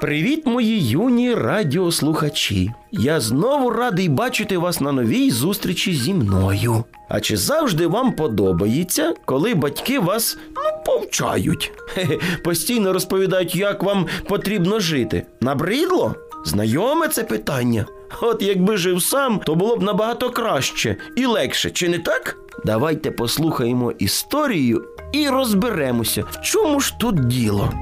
Привіт, мої юні радіослухачі! Я знову радий бачити вас на новій зустрічі зі мною. А чи завжди вам подобається, коли батьки вас ну, повчають? Хе-хе, постійно розповідають, як вам потрібно жити. Набридло? Знайоме це питання? От якби жив сам, то було б набагато краще і легше, чи не так? Давайте послухаємо історію і розберемося, в чому ж тут діло.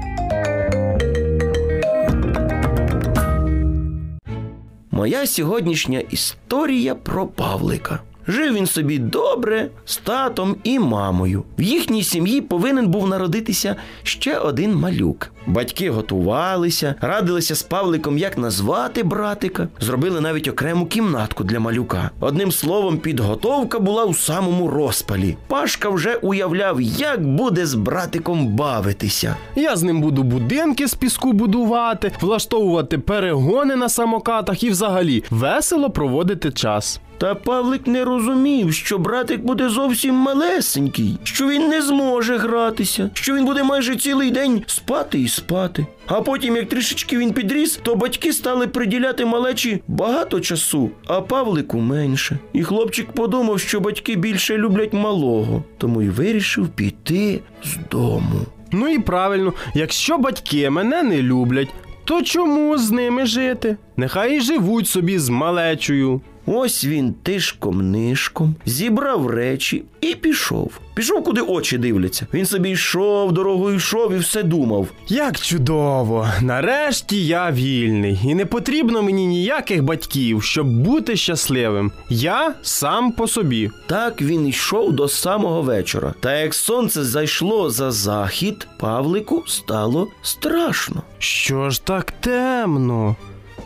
Моя сьогоднішня історія про Павлика. Жив він собі добре з татом і мамою. В їхній сім'ї повинен був народитися ще один малюк. Батьки готувалися, радилися з Павликом, як назвати братика, зробили навіть окрему кімнатку для малюка. Одним словом, підготовка була у самому розпалі. Пашка вже уявляв, як буде з братиком бавитися. Я з ним буду будинки з піску будувати, влаштовувати перегони на самокатах і взагалі весело проводити час. Та Павлик не розумів, що братик буде зовсім малесенький, що він не зможе гратися, що він буде майже цілий день спати і спати. А потім, як трішечки він підріс, то батьки стали приділяти малечі багато часу, а Павлику менше. І хлопчик подумав, що батьки більше люблять малого, тому й вирішив піти з дому. Ну і правильно, якщо батьки мене не люблять, то чому з ними жити? Нехай і живуть собі з малечою. Ось він тишком нишком зібрав речі і пішов. Пішов, куди очі дивляться. Він собі йшов, дорогою йшов і все думав. Як чудово! Нарешті я вільний, і не потрібно мені ніяких батьків, щоб бути щасливим. Я сам по собі. Так він йшов до самого вечора. Та як сонце зайшло за захід, Павлику стало страшно. Що ж так темно?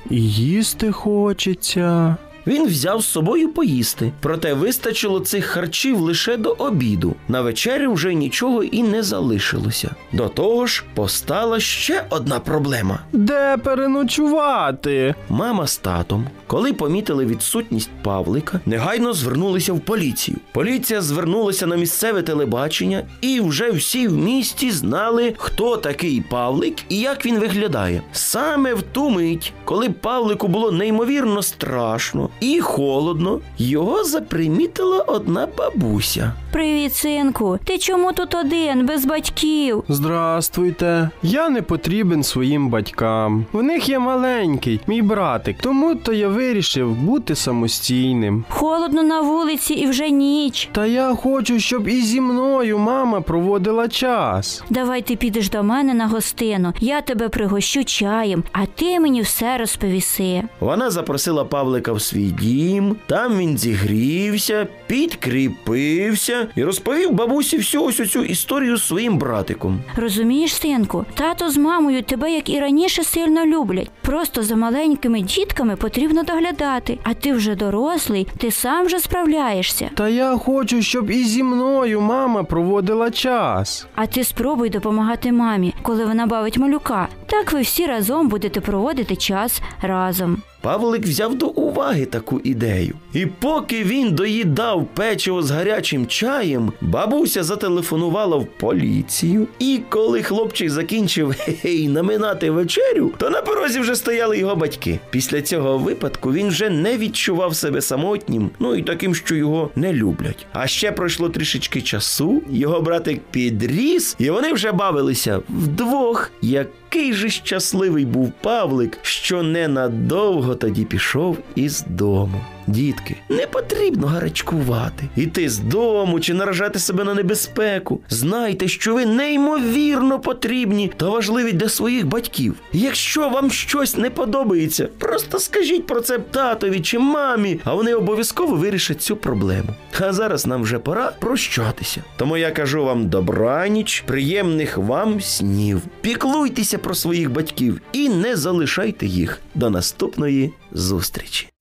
І їсти хочеться. Він взяв з собою поїсти, проте вистачило цих харчів лише до обіду. На вечерю вже нічого і не залишилося. До того ж, постала ще одна проблема. Де переночувати? Мама з татом, коли помітили відсутність Павлика, негайно звернулися в поліцію. Поліція звернулася на місцеве телебачення, і вже всі в місті знали, хто такий Павлик і як він виглядає. Саме в ту мить, коли Павлику було неймовірно страшно і холодно, його запримітила одна бабуся. Привіт, синку. Ти чому тут один, без батьків? Здрастуйте. Я не потрібен своїм батькам. В них є маленький, мій братик. Тому то я вирішив бути самостійним. Холодно на вулиці і вже ніч. Та я хочу, щоб і зі мною мама проводила час. Давай ти підеш до мене на гостину. Я тебе пригощу чаєм, а ти мені все розповіси. Вона запросила Павлика в свій дім, там він зігрівся, підкріпився і розповів бабусі всю ось цю історію своїм братиком. Розумієш, синку, тато з мамою тебе, як і раніше, сильно люблять. Просто за маленькими дітками потрібно доглядати. А ти вже дорослий, ти сам вже справляєшся. Та я хочу, щоб і зі мною мама проводила час. А ти спробуй допомагати мамі, коли вона бавить малюка. Так ви всі разом будете проводити час разом. Павлик взяв до уваги таку ідею. І поки він доїдав печиво з гарячим чаєм, бабуся зателефонувала в поліцію. І коли хлопчик закінчив хе-хей наминати вечерю, то на порозі вже стояли його батьки. Після цього випадку він вже не відчував себе самотнім, ну і таким, що його не люблять. А ще пройшло трішечки часу, його братик підріс, і вони вже бавилися вдвох. Який же щасливий був Павлик, що ненадовго тоді пішов із дому. Дітки, не потрібно гарячкувати, іти з дому чи наражати себе на небезпеку. Знайте, що ви неймовірно потрібні та важливі для своїх батьків. Якщо вам щось не подобається, просто скажіть про це татові чи мамі, а вони обов'язково вирішать цю проблему. А зараз нам вже пора прощатися. Тому я кажу вам добраніч, приємних вам снів. Піклуйтеся про своїх батьків і не залишайте їх до наступної зустрічі.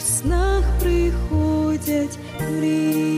У снах приходять мрії.